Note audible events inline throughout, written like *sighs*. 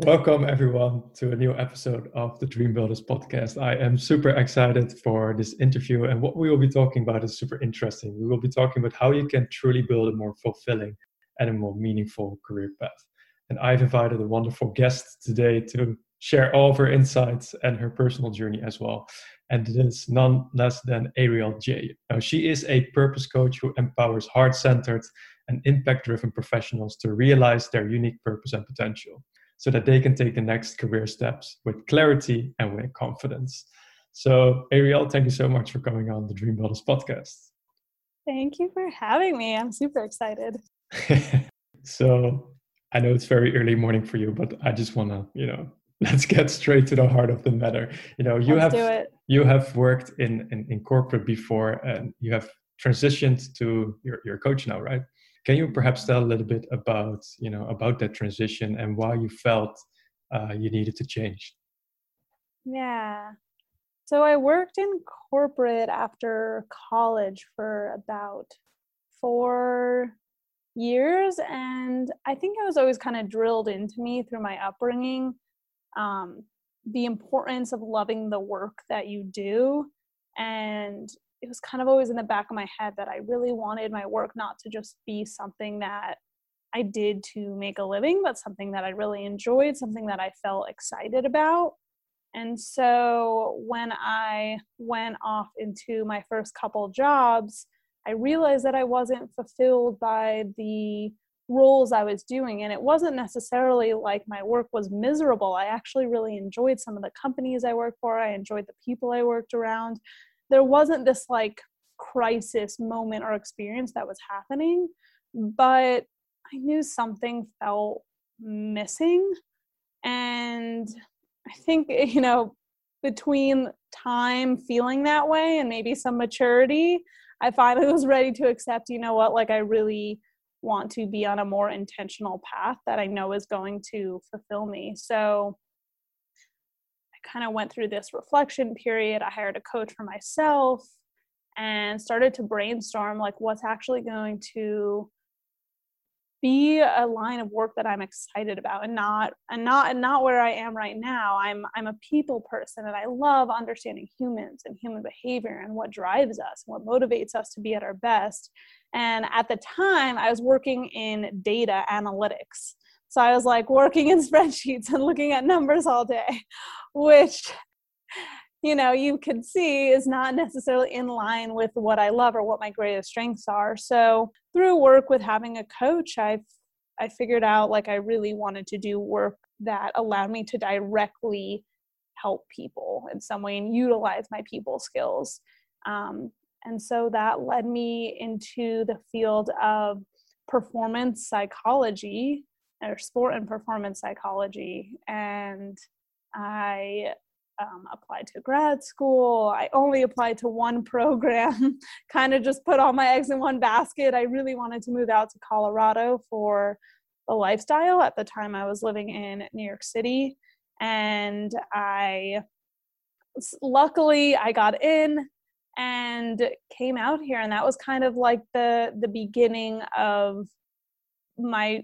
Welcome, everyone, to a new episode of the Dream Builders podcast. I am super excited for this interview, and what we will be talking about is super interesting. We will be talking about how you can truly build a more fulfilling and a more meaningful career path. And I've invited a wonderful guest today to share all of her insights and her personal journey as well. And it is none less than Ariel Jaye. Now, she is a purpose coach who empowers heart centered and impact driven professionals to realize their unique purpose and potential so that they can take the next career steps with clarity and with confidence. So, Ariel, thank you so much for coming on the Dream Builders podcast. Thank you for having me. I'm super excited. *laughs* so, I know it's very early morning for you, but I just want to, you know, *laughs* let's get straight to the heart of the matter. You know, you let's have you have worked in, in in corporate before, and you have transitioned to your your coach now, right? Can you perhaps tell a little bit about you know about that transition and why you felt uh, you needed to change? Yeah. So I worked in corporate after college for about four years, and I think it was always kind of drilled into me through my upbringing um, the importance of loving the work that you do and it was kind of always in the back of my head that I really wanted my work not to just be something that I did to make a living, but something that I really enjoyed, something that I felt excited about. And so when I went off into my first couple jobs, I realized that I wasn't fulfilled by the roles I was doing. And it wasn't necessarily like my work was miserable. I actually really enjoyed some of the companies I worked for, I enjoyed the people I worked around there wasn't this like crisis moment or experience that was happening but i knew something felt missing. And i think *laughs* you know between time feeling that way and maybe some maturity i finally *laughs* was ready to accept you know what like i really want to be on a more intentional path that i know is going to fulfill me. So kind of went through this reflection period. I hired a coach for myself and started to brainstorm like what's actually going to be a line of work that I'm excited about and not and not and not where I am right now. I'm I'm a people person and I love understanding humans and human behavior and what drives us and what motivates us to be at our best. And at the time I was working in data analytics. So I was like working in *laughs* spreadsheets and looking at numbers all day, which you know you could see is not necessarily in line with what I love or what my greatest strengths are. So through work with having a coach, I've I figured out like I really wanted to do work that allowed me to directly help people in some way and utilize my people skills. Um, and so that led me into the field of performance psychology or sport and performance psychology and i um, applied to grad school. I only applied to one program *laughs* kind of just put all my eggs in one basket. I really wanted to move out to colorado for the lifestyle. At the time i was living in new york city and i luckily i got in and came out here and that was kind of like the the beginning of my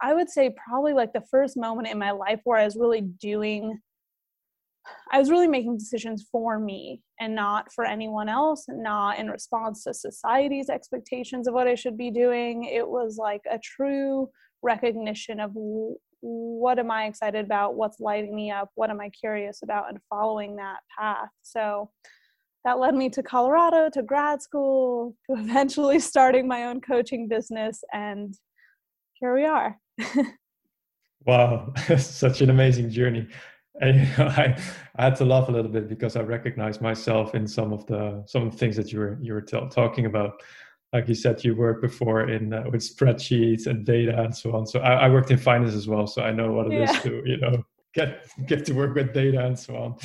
I would say probably like the first moment in my life where I was really doing I was really making decisions for me and not for anyone else, not in response to society's expectations of what I should be doing. It was like a true recognition of what am I excited about, what's lighting me up, what am I curious about, and following that path. So that led me to Colorado, to grad school, to *laughs* eventually starting my own coaching business. And here we are. *laughs* wow, *laughs* such an amazing journey. And you know, *laughs* I, I had to laugh a little bit because I recognized myself in some of the some of the things that you were you were t- talking about. Like you said, you worked before in uh, with spreadsheets and data and so on. So I, I, worked in finance as well, so I know what it yeah. is to you know get get to work with data and so on.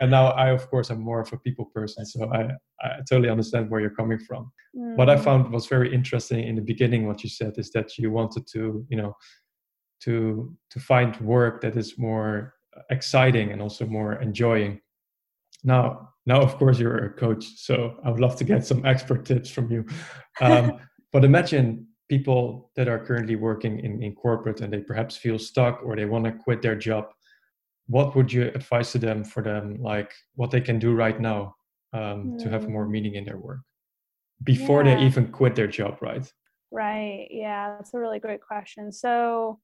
And now I, of course, am more of a people person, so I I totally understand where you're coming from. Mm. What I mm. found was very interesting in the beginning. What you said is that you wanted to you know to to find work that is more exciting and also more enjoying now now of course you're a coach so i would love to get some *laughs* expert tips from you um, *laughs* but imagine people that are currently working in, in corporate and they perhaps feel stuck or they want to quit their job what would you advise to them for them like what they can do right now um, mm. to have more hmm. meaning in their work before yeah. they even quit their job right right yeah that's a really great question so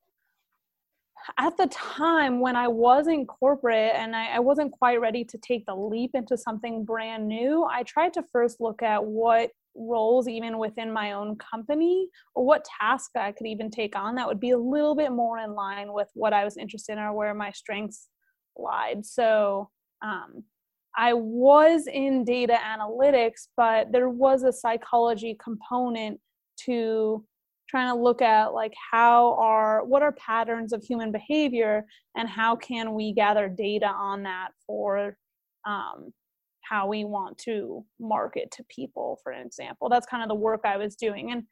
at the time when I was in corporate and I, I, wasn't quite ready to take the leap into something brand new, I tried to first look at what roles, even within my own company, or what tasks I could even take on that would be a little bit more in line with what I was interested in or where my strengths lied. So um, I was in data analytics, but there was a psychology component to trying to look at like how are what are patterns of human behavior and how can we gather data on that for um, how we want to market to people for example that's kind of the work i was doing and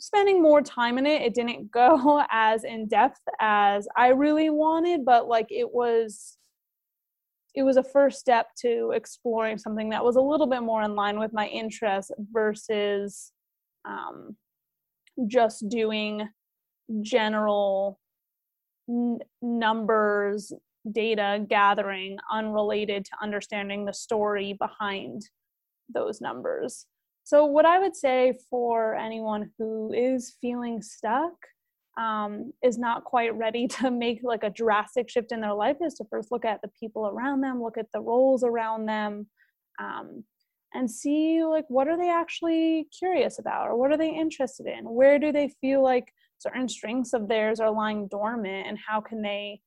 spending more time in it it didn't *laughs* go as in depth as i really wanted but like it was it was a first step to exploring something that was a little bit more in line with my interests versus um, just doing general n- numbers data gathering unrelated to understanding the story behind those numbers. So, what I would say for anyone who is feeling stuck, um, is not quite ready to *laughs* make like a drastic shift in their life, is to first look at the people around them, look at the roles around them, um, and see like what are they actually curious about or what are they interested in? Where do they feel like certain strengths of theirs are lying dormant and how can they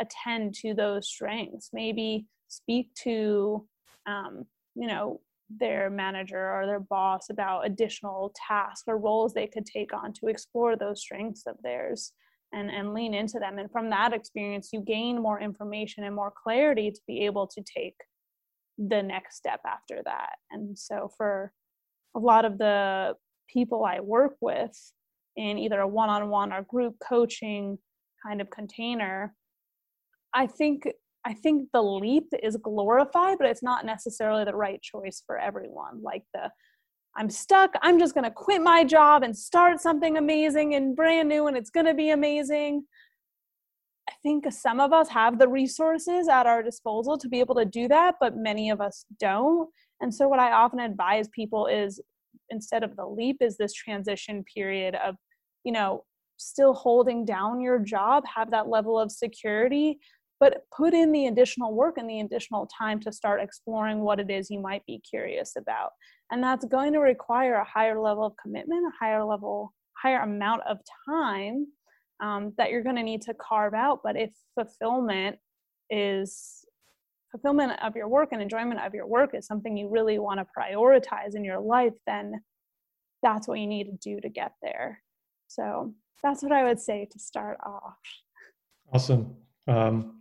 attend to those strengths? Maybe speak to um, you know their manager or their boss about additional tasks or roles they could take on to explore those strengths of theirs and and lean into them and from that experience you gain more information and more clarity to be able to take the next step after that. And so for a lot of the people I work with in either a one-on-one or group coaching kind of container, I think I think the leap is glorified, but it's not necessarily the right choice for everyone. Like the I'm stuck, I'm just going to quit my job and start something amazing and brand new and it's going to be amazing. I think some of us have the resources at our disposal to be able to do that, but many of us don't. And so, what I often advise people is instead of the leap, is this transition period of, you know, still holding down your job, have that level of security, but put in the additional work and the additional time to start exploring what it is you might be curious about. And that's going to require a higher level of commitment, a higher level, higher amount of time um, that you're going to need to carve out. But if fulfillment is fulfillment of your work and enjoyment of your work is something you really want to prioritize in your life, then that's what you need to do to get there. So that's what I would say to start off. Awesome. Um,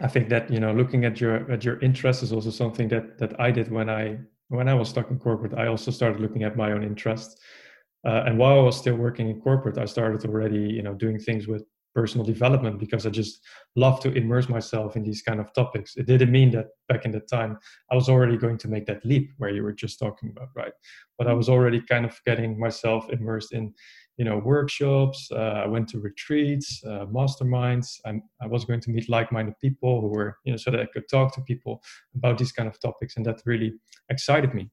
I think that you know, looking at your at your interests is also something that that I did when I when I was stuck in corporate. I also started looking at my own interests uh, and while I was still working in corporate, I started already, you know, doing things with personal development because I just love to immerse myself in these kind of topics. It didn't mean that back in the time I was already going to make that leap where you were just talking about, right? But I was already kind of getting myself immersed in, you know, workshops. Uh, I went to retreats, uh, masterminds. I'm, I was going to meet like-minded people who were, you know, so that I could talk to people about these kind of topics, and that really excited me.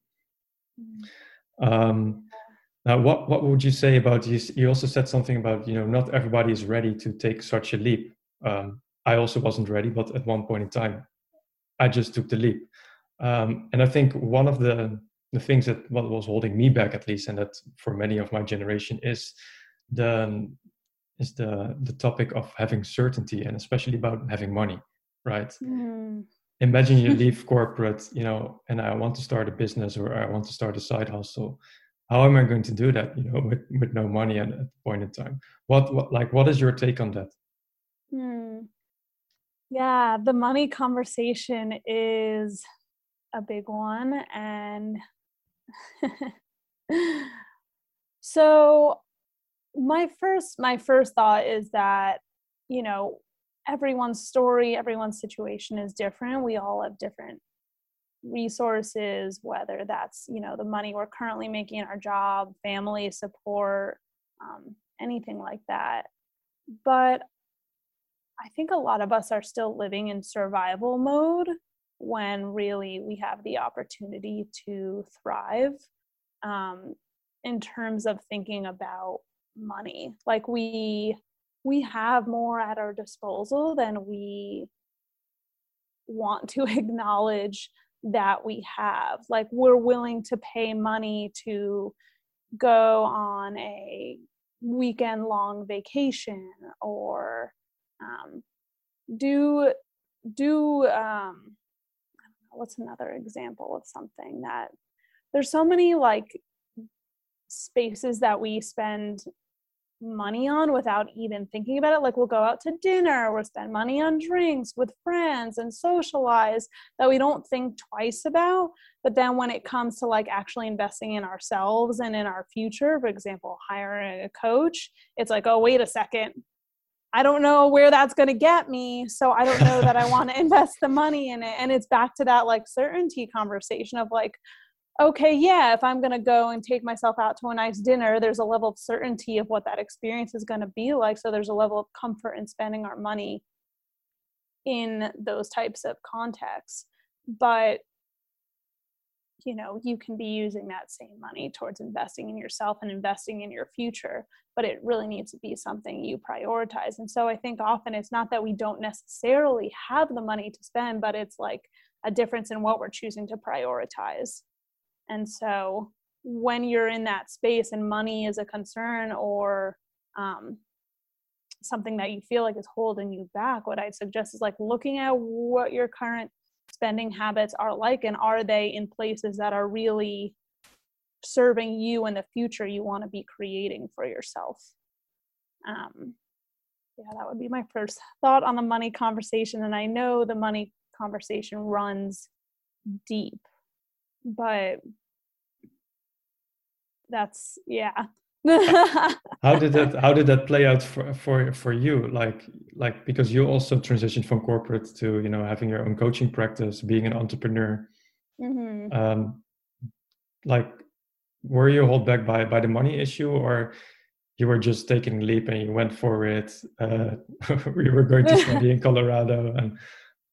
Mm. Um, now, what, what would you say about this? You also said something about, you know, not everybody is ready to take such a leap. Um, I also wasn't ready, but at one point in time, I just took the leap. Um, and I think one of the, the things that what was holding me back, at least, and that for many of my generation, is the is the the topic of having certainty, and especially about having money, right? Mm. Imagine you *laughs* leave corporate, you know, and I want to start a business or I want to start a side hustle how am I going to do that? You know, *laughs* with, with no money at, at the point in time. What, what like what is your take on that? Hmm. Yeah, the money conversation is a big one, and *laughs* so my first my first thought is that you know everyone's story everyone's situation is different we all have different resources whether that's you know the money we're currently making in our job family support um, anything like that. But I think a lot of us are still living in survival mode when really we have the opportunity to thrive um, in terms of thinking about money. Like we we have more at our disposal than we want to *laughs* acknowledge that we have. Like we're willing to pay money to go on a weekend long vacation or um, do do um, what's another example of something that there's so many like spaces that we spend money on without even thinking about it. Like we'll go out to dinner, we'll spend money on drinks with friends and socialize that we don't think twice about. But then when it comes to like actually investing in ourselves and in our future, for example, hiring a coach, it's like, oh, wait a second. I don't know where that's going to get me. So I don't know that I *laughs* want to invest the money in it. And it's back to that like certainty conversation of like, okay, yeah, if I'm going to go and take myself out to a nice dinner, there's a level of certainty of what that experience is going to be like. So there's a level of comfort in spending our money in those types of contexts. But you know, you can be using that same money towards investing in yourself and investing in your future, but it really needs to be something you prioritize. And so I think often it's not that we don't necessarily have the money to spend, but it's like a difference in what we're choosing to prioritize. And so when you're in that space and money is a concern or um, something that you feel like is holding you back, what I'd suggest is like looking at what your current spending habits are like and are they in places that are really serving you in the future you want to be creating for yourself. Um, yeah, that would be my first thought on the money conversation. And I know the money conversation runs deep but that's yeah how did that how did that play out for for for you? Like like because you also transitioned from corporate to you know having your own coaching practice being an entrepreneur. Mm-hmm. um like were you held back by by the money issue or you were just taking a leap and you went for it? Uh *laughs* we were going to study in *laughs* colorado and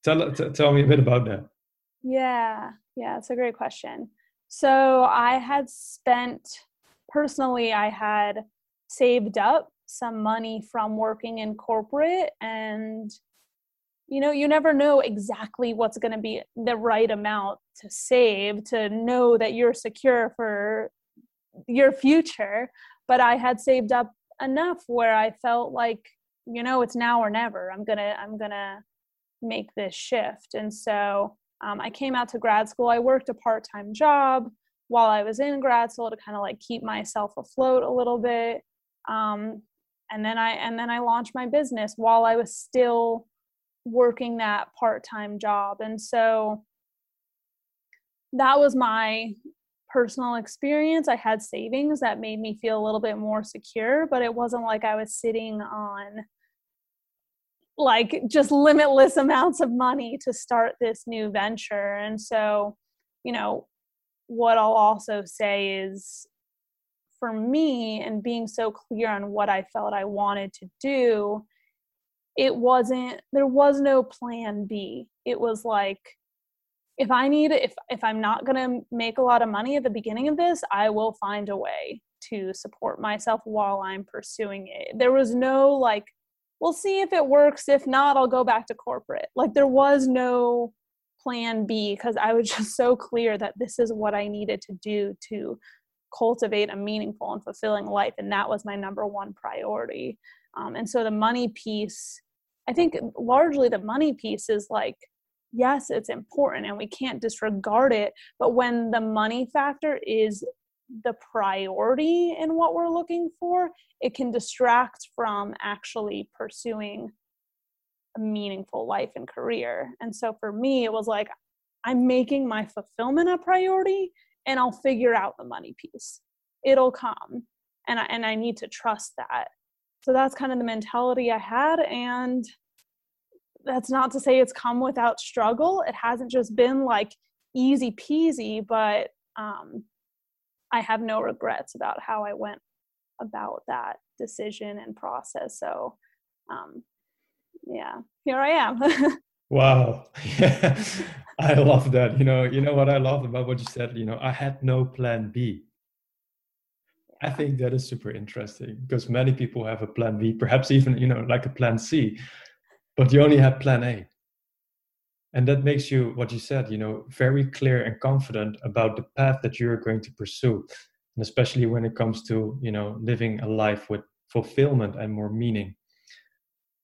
tell t- tell me a bit about that. Yeah. Yeah, it's a great question. So I had spent personally, I had saved up some money from working in corporate and you know you never know exactly what's going to be the right amount to save to know that you're secure for your future but i had saved up enough where i felt like you know it's now or never. I'm going to i'm going to make this shift. And so um, I came out to grad school. I worked a part time job while I was in grad school to kind of like keep myself afloat a little bit. Um, and then I and then I launched my business while I was still working that part time job. And so that was my personal experience. I had savings that made me feel a little bit more secure, but it wasn't like I was sitting on like just limitless *laughs* amounts of money to start this new venture. And so, you know, what I'll also say is for me and being so clear on what I felt I wanted to do, it wasn't there was no plan B. It was like if I need if if I'm not going to make a lot of money at the beginning of this, I will find a way to support myself while I'm pursuing it. There was no like we'll see if it works. If not, I'll go back to corporate. Like there was no plan B because I was *laughs* just so clear that this is what I needed to do to cultivate a meaningful and fulfilling life. And that was my number one priority. Um, and so the money piece, I think largely the money piece is like, yes, it's important and we can't disregard it. But when the money factor is the priority in what we're looking for, it can distract from actually pursuing a meaningful life and career. And so for me, it was like, I'm making my fulfillment a priority and I'll figure out the money piece. It'll come. And I, and I need to trust that. So that's kind of the mentality I had. And that's not to say it's come without struggle. It hasn't just been like easy peasy, but um, I have no regrets about how I went about that decision and process. So, um, yeah, here I am. *laughs* wow, *laughs* yeah, I love that. You know, you know what I love about what you said. You know, I had no plan B. I think that is super interesting because many people have a plan B, perhaps even you know like a plan C, but you only have plan A. And that makes you what you said, you know, very clear and confident about the path that you're going to pursue, and especially when it comes to you know living a life with fulfillment and more meaning.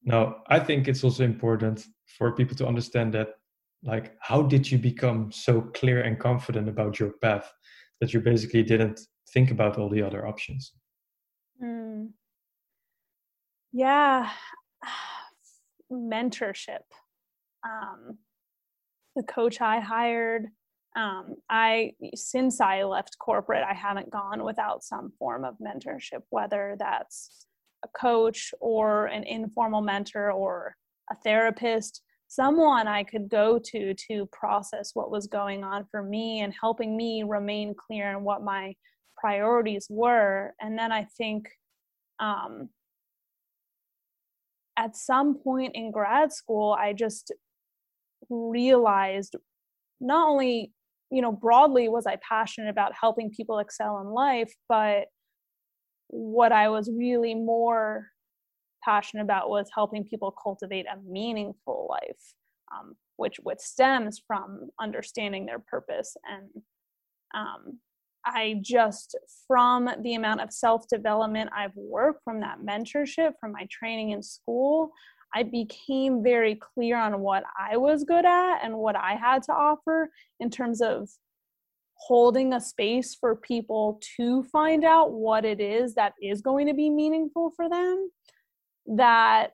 Now, I think it's also important for people to understand that, like, how did you become so clear and confident about your path that you basically didn't think about all the other options? Mm. yeah. *sighs* Mentorship. Um, the coach i hired um, i since i left corporate i haven't gone without some form of mentorship whether that's a coach or an informal mentor or a therapist someone I could go to to process what was going on for me and helping me remain clear on what my priorities were. And then I think um, at some point in grad school, I just realized not only, you know, broadly was I passionate about helping people excel in life, but what I was really more passionate about was helping people cultivate a meaningful life, um, which which stems from understanding their purpose. And um, I just, from the amount of self development I've worked, from that mentorship, from my training in school, I became very clear on what I was good at and what I had to offer in terms of holding a space for people to find out what it is that is going to be meaningful for them. That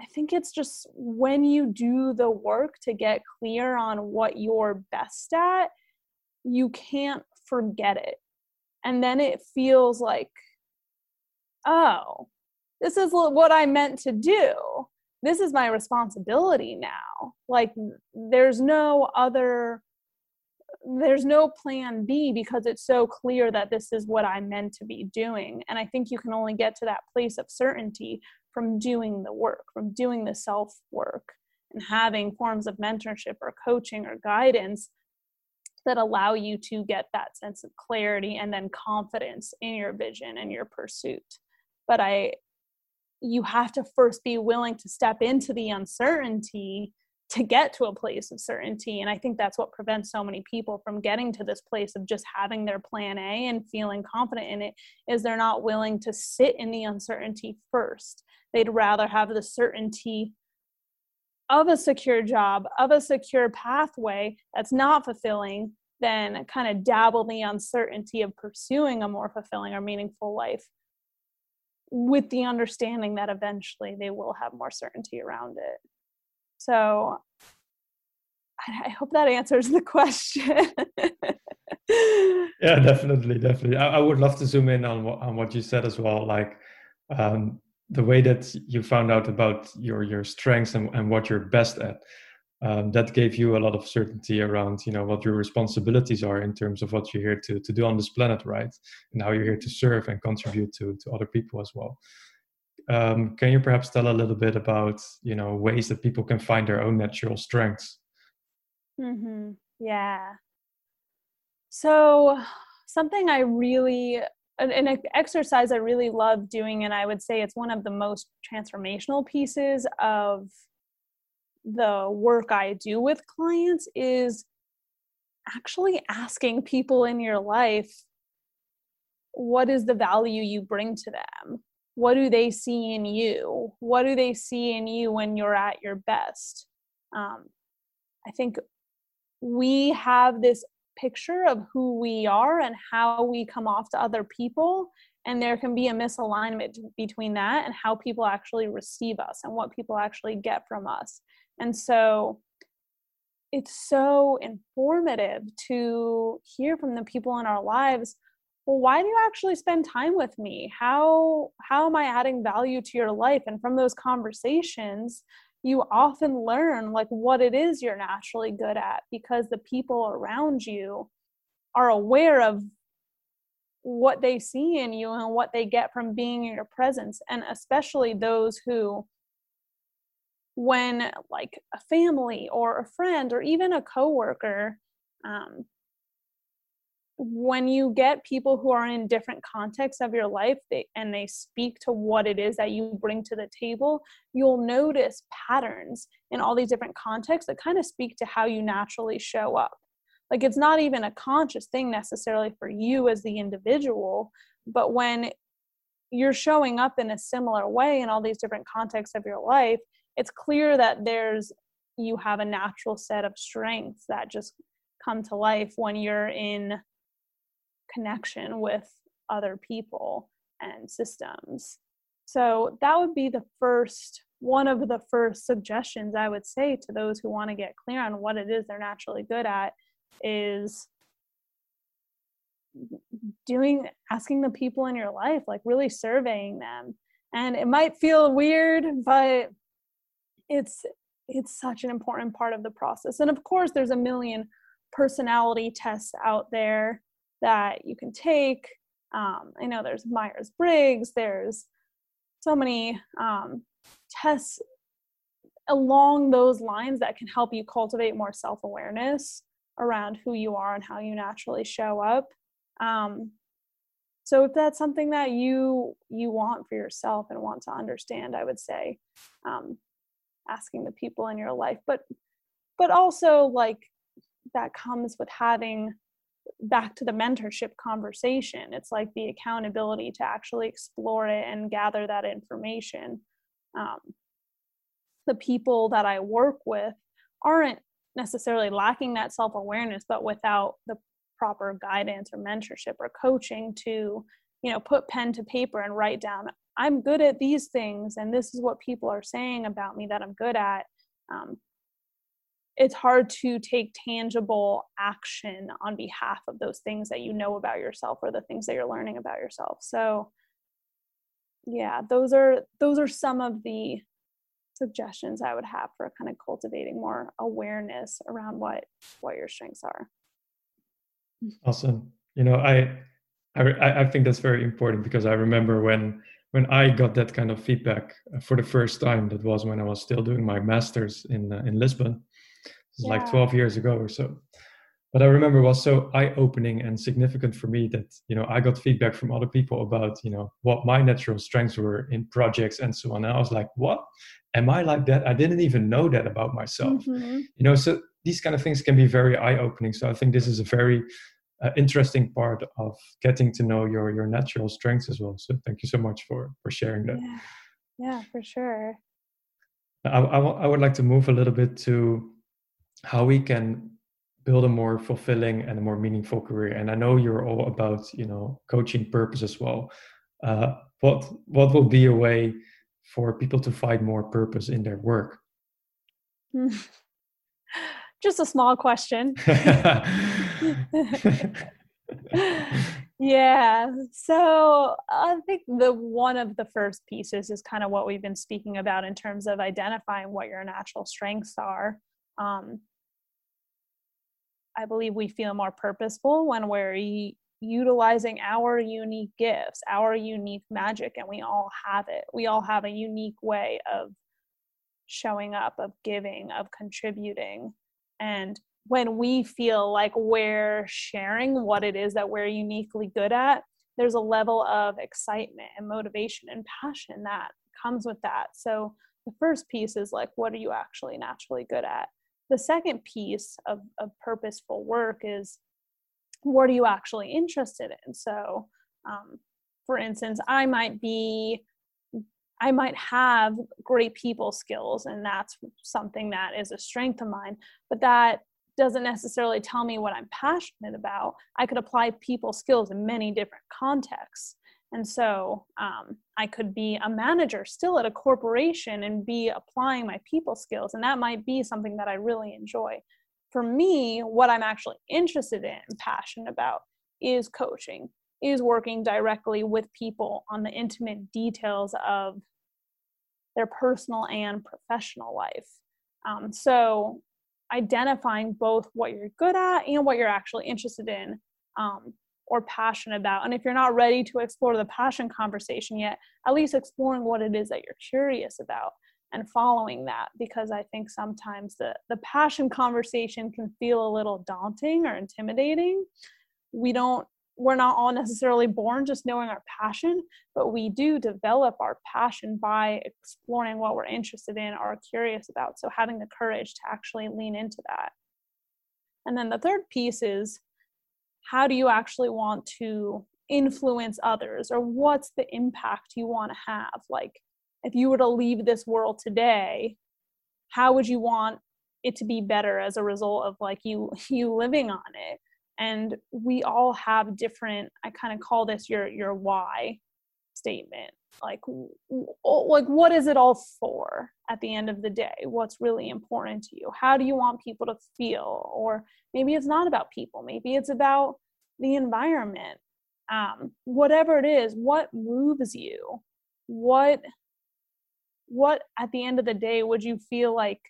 I think it's just when you do the work to get clear on what you're best at, you can't forget it. And then it feels like, oh, this is what I meant to do. This is my responsibility now. Like, there's no other, there's no plan B because it's so clear that this is what I'm meant to be doing. And I think you can only get to that place of certainty from doing the work, from doing the self work and having forms of mentorship or coaching or guidance that allow you to get that sense of clarity and then confidence in your vision and your pursuit but i you have to first be willing to step into the uncertainty to get to a place of certainty and i think that's what prevents so many people from getting to this place of just having their plan a and feeling confident in it is they're not willing to sit in the uncertainty first they'd rather have the certainty of a secure job, of a secure pathway that's not fulfilling, then kind of dabble the uncertainty of pursuing a more fulfilling or meaningful life with the understanding that eventually they will have more certainty around it. So I, hope that answers the *laughs* question. yeah, definitely, definitely. I, I, would love to zoom in on what, on what you said as well. Like, um, the way that you found out about your your strengths and, and what you're best at um, that gave you a lot of certainty around you know what your responsibilities are in terms of what you're here to, to do on this planet right and how you're here to serve and contribute to, to other people as well um, can you perhaps tell a little bit about you know ways that people can find their own natural strengths mm-hmm. yeah so something i really an, exercise I really love doing, and I would say it's one of the most transformational pieces of the work I do with clients is actually asking people in your life what is the value you bring to them? What do they see in you? What do they see in you when you're at your best? Um, I think we have this picture of who we are and how we come off to other people and there can be a misalignment between that and how people actually receive us and what people actually get from us and so it's so informative to hear from the people in our lives well why do you actually spend time with me? How how am i adding value to your life? And from those conversations you often learn like what it is you're naturally good at because the people around you are aware of what they see in you and what they get from being in your presence and especially those who when like a family or a friend or even a coworker um, when you get people who are in different contexts of your life they, and they speak to what it is that you bring to the table you'll notice patterns in all these different contexts that kind of speak to how you naturally show up. Like it's not even a conscious thing necessarily for you as the individual but when you're showing up in a similar way in all these different contexts of your life it's clear that there's you have a natural set of strengths that just come to life when you're in connection with other people and systems. So that would be the first one of the first suggestions i would say to those who want to get clear on what it is they're naturally good at is doing asking the people in your life like really surveying them. And it might feel weird but it's it's such an important part of the process. And of course there's a million personality tests out there that you can take. Um, i know there's myers-briggs there's so many um, tests along those lines that can help you cultivate more self-awareness around who you are and how you naturally show up. Um, so if that's something that you you want for yourself and want to understand i would say um, asking the people in your life. But but also like that comes with having back to the mentorship conversation. It's like the accountability to actually explore it and gather that information. Um, the people that i work with aren't necessarily lacking that self-awareness but without the proper guidance or mentorship or coaching to you know put pen to paper and write down i'm good at these things and this is what people are saying about me that i'm good at. Um, it's hard to take tangible action on behalf of those things that you know about yourself or the things that you're learning about yourself. So yeah those are those are some of the suggestions i would have for kind of cultivating more awareness around what what your strengths are. Awesome. You know i i i think that's very important because i remember when when i got that kind of feedback uh, for the first time that was when i was still doing my masters in uh, in lisbon yeah. like 12 years ago or so. But i remember it was so eye-opening and significant for me that you know i got feedback from other people about you know what my natural strengths were in projects and so on. And i was like what? Am i like that? I didn't even know that about myself. Mm-hmm. you know so these kind of things can be very eye-opening. So i think this is a very uh, interesting part of getting to know your your natural strengths as well. So thank you so much for for sharing that. Yeah, yeah for sure. I, I, I would like to move a little bit to how we can build a more fulfilling and a more meaningful career. And i know you're all about you know coaching purpose as well. Uh, what what will be a way for people to find more purpose in their work? *laughs* Just a small question. *laughs* Yeah so i think the one of the first pieces is kind of what we've been speaking about in terms of identifying what your natural strengths are. Um, I believe we feel more purposeful when we're utilizing our unique gifts, our unique magic, and we all have it. We all have a unique way of showing up, of giving, of contributing. And when we feel like we're sharing what it is that we're uniquely good at, there's a level of excitement and motivation and passion that comes with that. So the first piece is like, what are you actually naturally good at? The second piece of, of purposeful work is what are you actually interested in? So um, for instance i might be i might have great people skills and that's something that is a strength of mine but that doesn't necessarily tell me what i'm passionate about. I could apply people skills in many different contexts and so um, I could be a manager still at a corporation and be applying my people skills. And that might be something that I really enjoy. For me, what I'm actually interested in and passionate about is coaching, is working directly with people on the intimate details of their personal and professional life. Um, so identifying both what you're good at and what you're actually interested in um, or passionate about. And if you're not ready to explore the passion conversation yet, at least exploring what it is that you're curious about and following that because I think sometimes the the passion conversation can feel a little daunting or intimidating. We don't we're not all necessarily born just knowing our passion, but we do develop our passion by exploring what we're interested in or curious about. So having the courage to actually lean into that. And then the third piece is how do you actually want to influence others or what's the impact you want to have? Like if you were to leave this world today, how would you want it to be better as a result of like you *laughs* you living on it? and we all have different i kind of call this your your why statement like like what is it all for at the end of the day? What's really important to you? How do you want people to feel? Or maybe it's not about people. Maybe it's about the environment. Um, whatever it is what moves you? What what at the end of the day would you feel like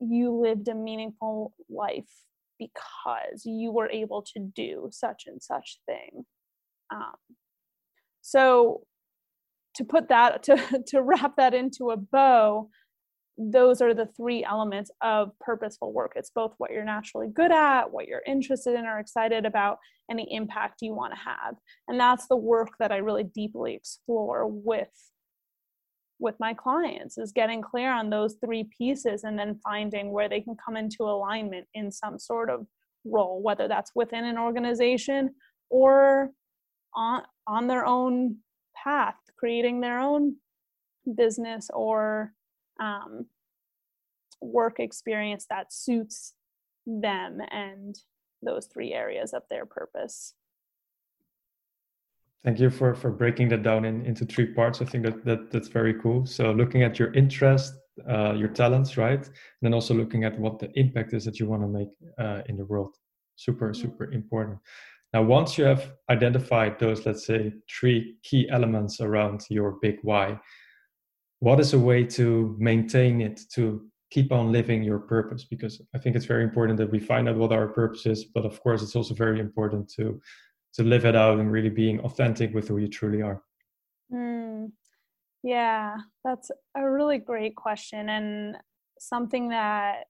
you lived a meaningful life because you were able to do such and such thing. Um, so to put that *laughs* to to wrap that into a bow, those are the three elements of purposeful work. It's both what you're naturally good at, what you're interested in or excited about, and the impact you want to have. And that's the work that I really deeply explore with with my clients is getting clear on those three pieces and then finding where they can come into alignment in some sort of role whether that's within an organization or on on their own path creating their own business or um, work experience that suits them and those three areas of their purpose Thank you for for breaking that down in, into three parts. I think that, that that's very cool. So looking at your interest, uh, your talents, right, and then also looking at what the impact is that you want to make uh, in the world. Super super important. Now, once you have identified those, let's say, three key elements around your big why, what is a way to maintain it to keep on living your purpose? Because I think it's very important that we find out what our purpose is, but of course, it's also very important to to live it out and really being authentic with who you truly are? Mm, yeah, that's a really great question and something that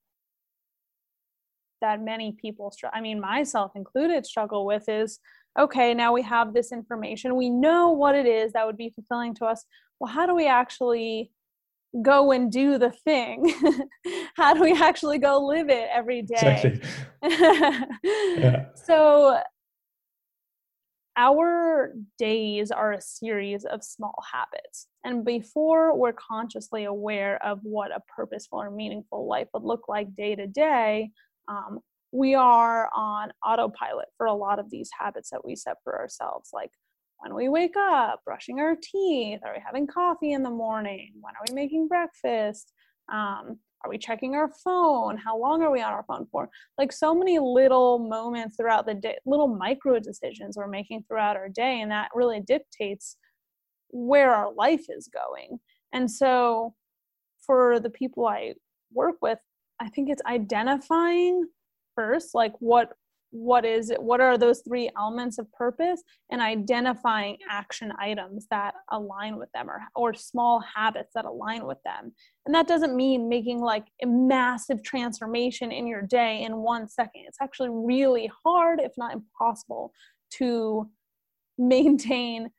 that many people I mean myself included struggle with is okay, now we have this information. We know what it is that would be fulfilling to us. Well, how do we actually go and do the thing? *laughs* how do we actually go live it every day? Exactly. *laughs* yeah. So our days are a series of small habits. And before we're consciously aware of what a purposeful or meaningful life would look like day to day, um, we are on autopilot for a lot of these habits that we set for ourselves, like when we wake up, brushing our teeth, are we having coffee in the morning, when are we making breakfast, um, are we checking our phone how long are we on our phone for? Like so many little moments throughout the day little micro decisions we're making throughout our day and that really dictates where our life is going. And so for the people i work with i think it's identifying first like what what is it what are those three elements of purpose and identifying action items that align with them or, or small habits that align with them. And that doesn't mean making like a massive transformation in your day in one second. It's actually really hard if not impossible to maintain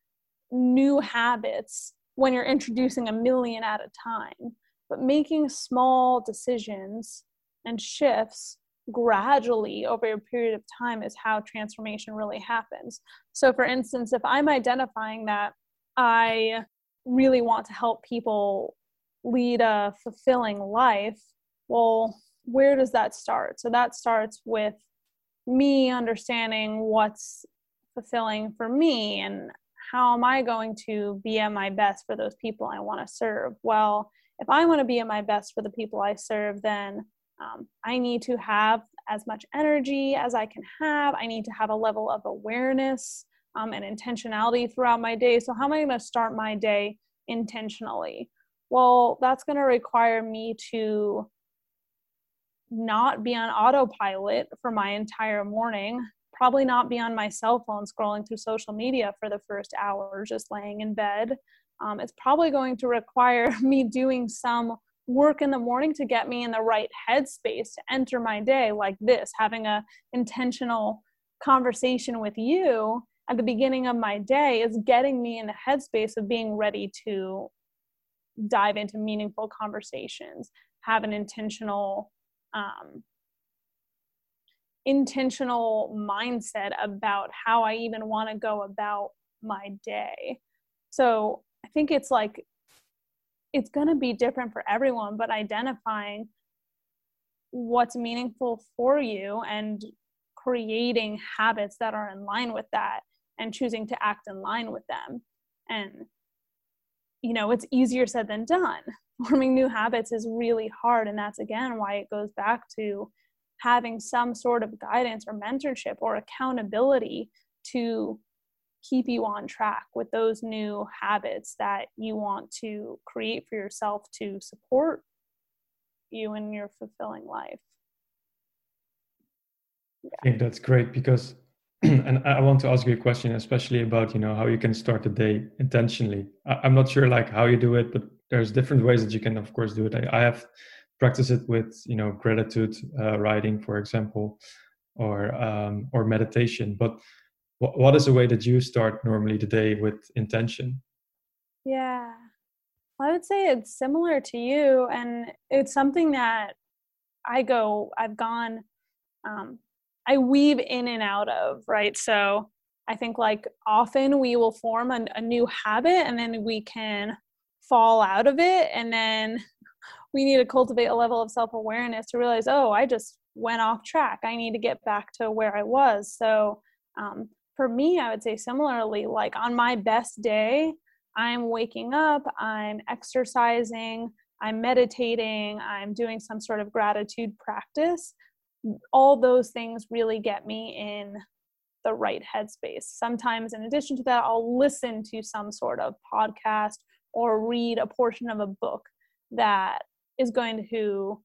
new habits when you're introducing a million at a time but making small decisions and shifts gradually over a period of time is how transformation really happens. So, for instance, if I'm identifying that I really want to help people lead a fulfilling life, well, where does that start? So, that starts with me understanding what's fulfilling for me and how am I going to be at my best for those people I want to serve? Well, if I want to be at my best for the people I serve, then um, I need to have as much energy as I can have. I need to have a level of awareness um, and intentionality throughout my day. So, how am I going to start my day intentionally? Well, that's going to require me to not be on autopilot for my entire morning, probably not be on my cell phone scrolling through social media for the first hour, just laying in bed. Um, it's probably going to require *laughs* me doing some work in the morning to get me in the right headspace to enter my day like this having a intentional conversation with you at the beginning of my day is getting me in the headspace of being ready to dive into meaningful conversations have an intentional um, intentional mindset about how i even want to go about my day. So think it's like it's going to be different for everyone but identifying what's meaningful for you and creating habits that are in line with that and choosing to act in line with them. And you know it's easier said than done. *laughs* Forming new habits is really hard and that's again why it goes back to having some sort of guidance or mentorship or accountability to keep you on track with those new habits that you want to create for yourself to support you in your fulfilling life. Yeah. I think that's great because *clears throat* and I want to ask you a question, especially about you know how you can start the day intentionally. I'm not sure like how you do it, but there's different ways that you can, of course, do it. I have practiced it with you know gratitude uh, writing, for example, or um, or meditation. But what, what is the way that you start normally the day with intention? Yeah. I would say it's similar to you and it's something that i go i've gone um, i weave in and out of right? So i think like often we will form a, a new habit and then we can fall out of it and then we need to cultivate a level of self-awareness to realize oh i just went off track. I need to get back to where i was. So um, for me, I would say similarly, like on my best day, I'm waking up, I'm exercising, I'm meditating, I'm doing some sort of gratitude practice. All those things really get me in the right headspace. Sometimes, in addition to that, I'll listen to some sort of podcast or read a portion of a book that is going to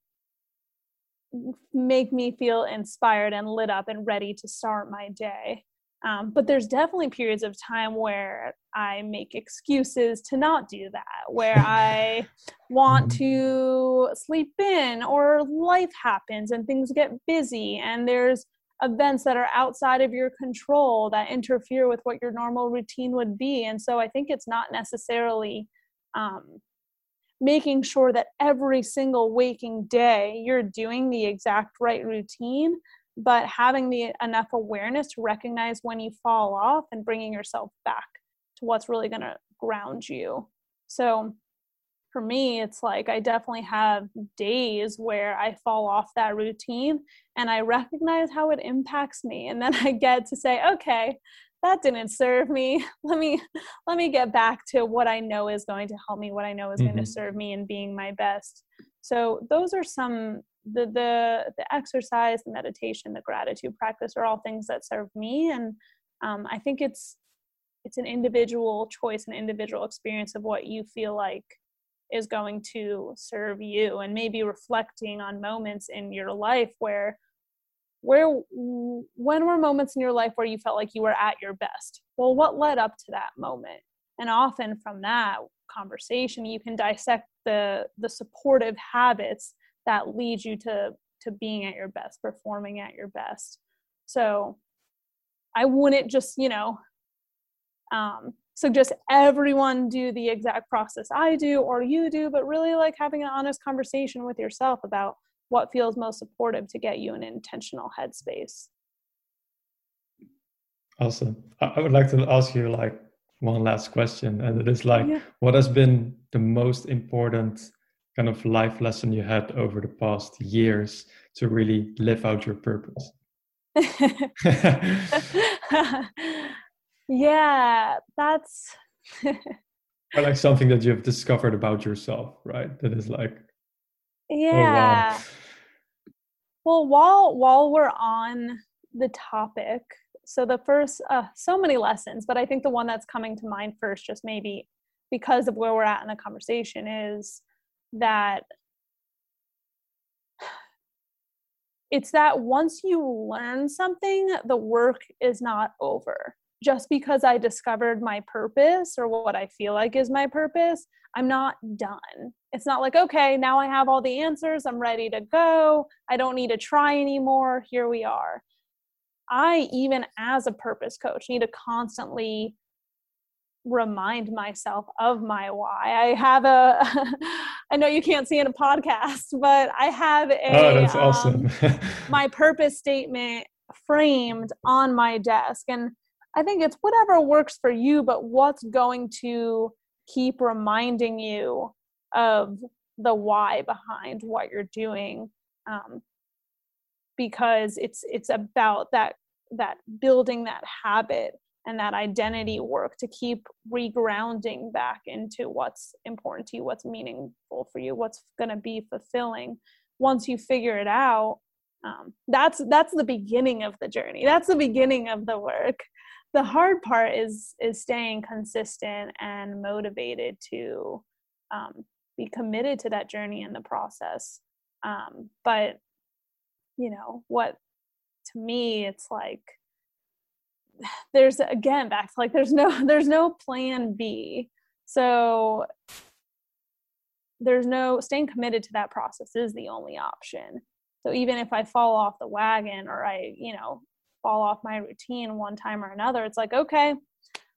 make me feel inspired and lit up and ready to start my day. Um, but there's definitely periods of time where I make excuses to not do that, where *laughs* I want mm-hmm. to sleep in, or life happens and things get busy, and there's events that are outside of your control that interfere with what your normal routine would be. And so I think it's not necessarily um, making sure that every single waking day you're doing the exact right routine but having the enough awareness to recognize when you fall off and bringing yourself back to what's really going to ground you. So for me it's like i definitely have days where i fall off that routine and i recognize how it impacts me and then *laughs* i get to say okay that didn't serve me. Let me let me get back to what i know is going to help me what i know is mm-hmm. going to serve me in being my best. So those are some the the the exercise the meditation the gratitude practice are all things that serve me. And um, i think it's it's an individual choice an individual experience of what you feel like is going to serve you and maybe reflecting on moments in your life where where when were moments in your life where you felt like you were at your best? Well what led up to that moment? And often from that conversation you can dissect the the supportive habits that leads you to to being at your best performing at your best. So i wouldn't just you know um, suggest everyone do the exact process i do or you do but really like having an honest conversation with yourself about what feels most supportive to get you an intentional headspace. Awesome. I would like to ask you like one last question and it is like yeah. what has been the most important kind of life lesson you had over the past years to really live out your purpose? *laughs* *laughs* yeah, that's *laughs* like something that you've discovered about yourself, right? That is like yeah. Oh, wow. Well, while while we're on the topic, so the first uh, so many lessons, but I think the one that's coming to mind first, just maybe because of where we're at in the conversation, is that it's that once you learn something, the work is not over. Just because I discovered my purpose or what I feel like is my purpose, I'm not done. It's not like, okay, now I have all the answers, I'm ready to go, I don't need to try anymore, here we are. I, even as a purpose coach, need to constantly remind myself of my why. I have a, *laughs* I know you can't see in a podcast, but I have a, oh, that's um, awesome. my purpose statement framed on my desk. And I think it's whatever works for you, but what's going to keep reminding you of the why behind what you're doing. Um, because it's it's about that that building that habit and that identity work to keep regrounding back into what's important to you, what's meaningful for you, what's going to be fulfilling. Once you figure it out, um, that's that's the beginning of the journey. That's the beginning of the work. The hard part is is staying consistent and motivated to um, be committed to that journey in the process. Um, but you know what? To me, it's like there's again back to like there's no *laughs* there's no plan b. So there's no staying committed to that process is the only option. So even if i fall off the wagon or i you know fall off my routine one time or another it's like okay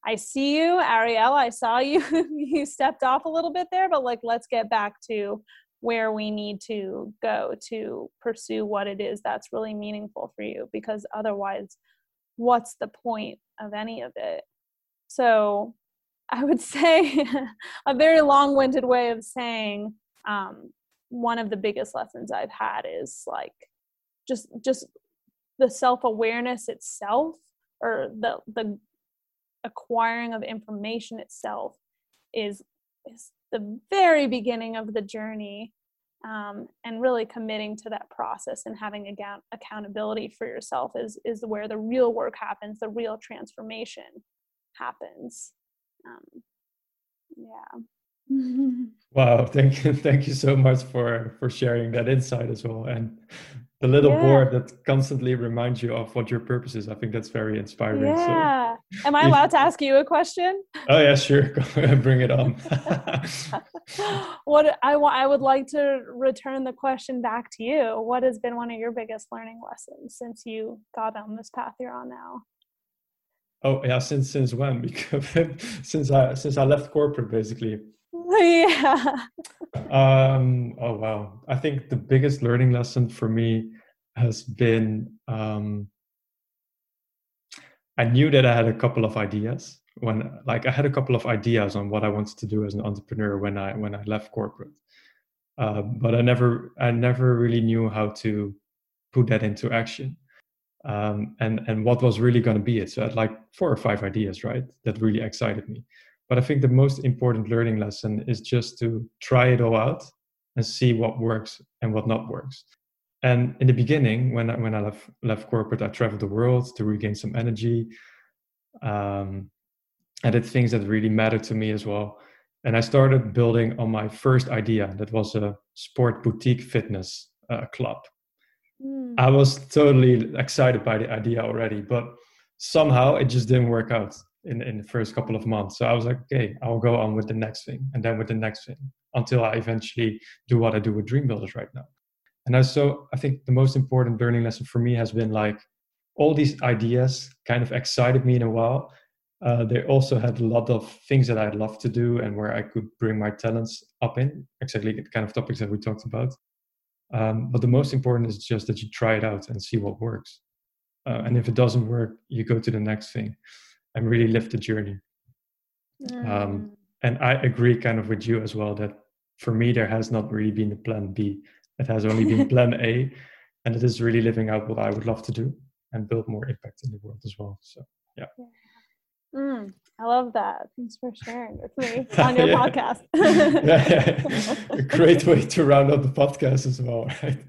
i see you ariel i saw *laughs* you you stepped off a little bit there but like let's get back to where we need to go to pursue what it is that's really meaningful for you because otherwise what's the point of any of it? So *laughs* I would say a very long winded way of saying um, one of the biggest lessons I've had is like just just the self awareness itself or the the acquiring of information itself is is the very beginning of the journey um, and really committing to that process and having account- accountability for yourself is is where the real work happens the real transformation happens. Um, yeah *laughs* wow thank you thank you so much for for sharing that insight as well and the little yeah. board that constantly reminds you of what your purpose is. I think that's very inspiring. Yeah. So, Am I allowed to ask you a question? Oh yeah, sure. Bring it on. *laughs* what I want, I would like to return the question back to you. What has been one of your biggest learning lessons since you got on this path you're on now? Oh yeah, since since when? *laughs* Because since I since I left corporate basically. *laughs* yeah. Um, oh wow. I think the biggest learning lesson for me has been um, I knew that I had a couple of ideas when like I had a couple of ideas on what I wanted to do as an entrepreneur when I when I left corporate. Uh, but I never I never really knew how to put that into action. Um, and and what was really going to be it. So I had like four or five ideas, right? That really excited me. But I think the most important learning lesson is just to try it all out and see what works and what not works. And in the beginning, when I, when I left, left corporate, I traveled the world to regain some energy. Um, I did things that really mattered to me as well. And I started building on my first idea that was a sport boutique fitness uh, club. Mm. I was totally excited by the idea already, but somehow it just didn't work out in, in the first couple of months. So I was like, okay, I'll go on with the next thing and then with the next thing until I eventually do what I do with Dream Builders right now. And I, so I think the most important learning lesson for me has been like all these ideas kind of excited me in a while. Uh, they also had a lot of things that I'd love to do and where I could bring my talents up in, exactly the kind of topics that we talked about. Um, but the most important is just that you try it out and see what works. Uh, and if it doesn't work, you go to the next thing and really live the journey. Um, mm. Um, and I agree kind of with you as well that for me, there has not really been a plan B. It has only been *laughs* plan A. And it is really living out what I would love to do and build more impact in the world as well. So, yeah. Mm, I love that. Thanks for sharing with me *laughs* on your podcast. *laughs* yeah, yeah. A great way to round up the podcast as well, right?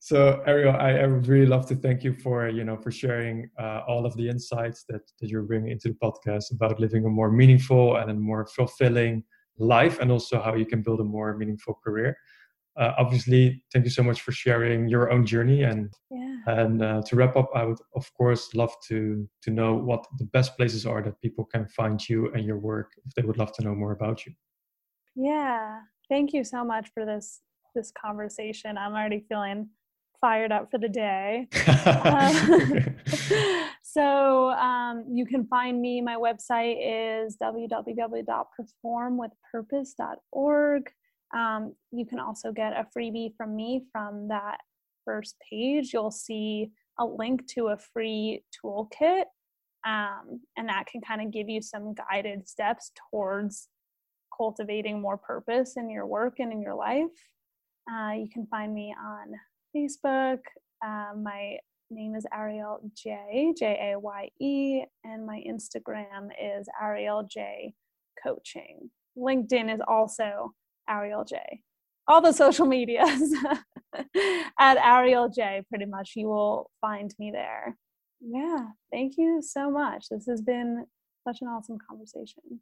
So ariel I, I, would really love to thank you for you know for sharing uh, all of the insights that, that you're bringing into the podcast about living a more meaningful and a more fulfilling life and also how you can build a more meaningful career uh, obviously, thank you so much for sharing your own journey. And yeah. and uh, to wrap up, I would of course love to to know what the best places are that people can find you and your work if they would love to know more about you. Yeah, thank you so much for this this conversation. I'm already feeling fired up for the day. *laughs* um, *laughs* so um, you can find me. My website is www.performwithpurpose.org. Um, you can also get a freebie from me from that first page. You'll see a link to a free toolkit, um, and that can kind of give you some guided steps towards cultivating more purpose in your work and in your life. Uh, you can find me on Facebook. Uh, my name is Ariel Jaye, J A Y E, and my Instagram is Ariel Jaye Coaching. LinkedIn is also Ariel Jaye. All the social medias *laughs* at Ariel Jaye, pretty much. You will find me there. Yeah, thank you so much. This has been such an awesome conversation.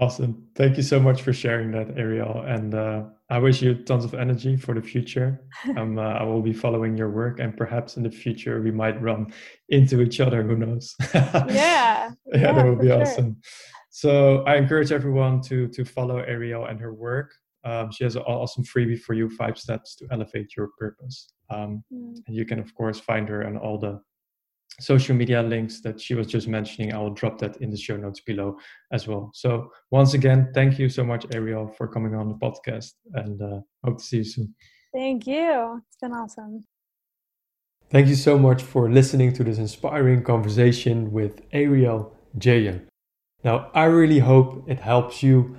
Awesome. Thank you so much for sharing that, Ariel. And uh, I wish you tons of energy for the future. *laughs* um, uh, I will be following your work, and perhaps in the future we might run into each other. Who knows? yeah. *laughs* yeah, yeah, that would be sure. awesome. So I encourage everyone to to follow Ariel and her work. Um, she has an awesome freebie for you: five steps to elevate your purpose. Um, mm. And you can, of course, find her on all the social media links that she was just mentioning. I will drop that in the show notes below as well. So once again, thank you so much, Ariel, for coming on the podcast, and uh, hope to see you soon. Thank you. It's been awesome. Thank you so much for listening to this inspiring conversation with Ariel Jayan. Now, I really hope it helps you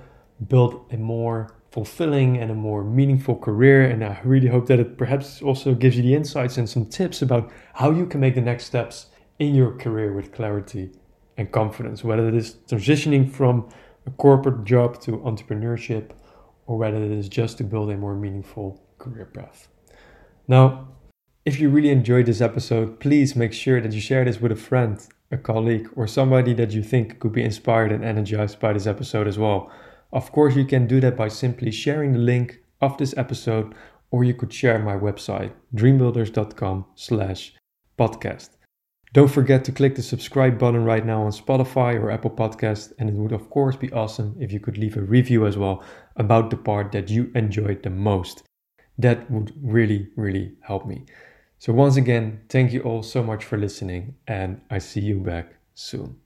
build a more fulfilling and a more meaningful career. And I really hope that it perhaps also gives you the insights and some tips about how you can make the next steps in your career with clarity and confidence, whether it is transitioning from a corporate job to entrepreneurship or whether it is just to build a more meaningful career path. Now, if you really enjoyed this episode, please make sure that you share this with a friend, a colleague, or somebody that you think could be inspired and energized by this episode as well. Of course, you can do that by simply sharing the link of this episode, or you could share my website, dreambuilders.com slash podcast. Don't forget to click the subscribe button right now on Spotify or Apple Podcast, and it would of course be awesome if you could leave a review as well about the part that you enjoyed the most. That would really, really help me. So once again, thank you all so much for listening, and I see you back soon.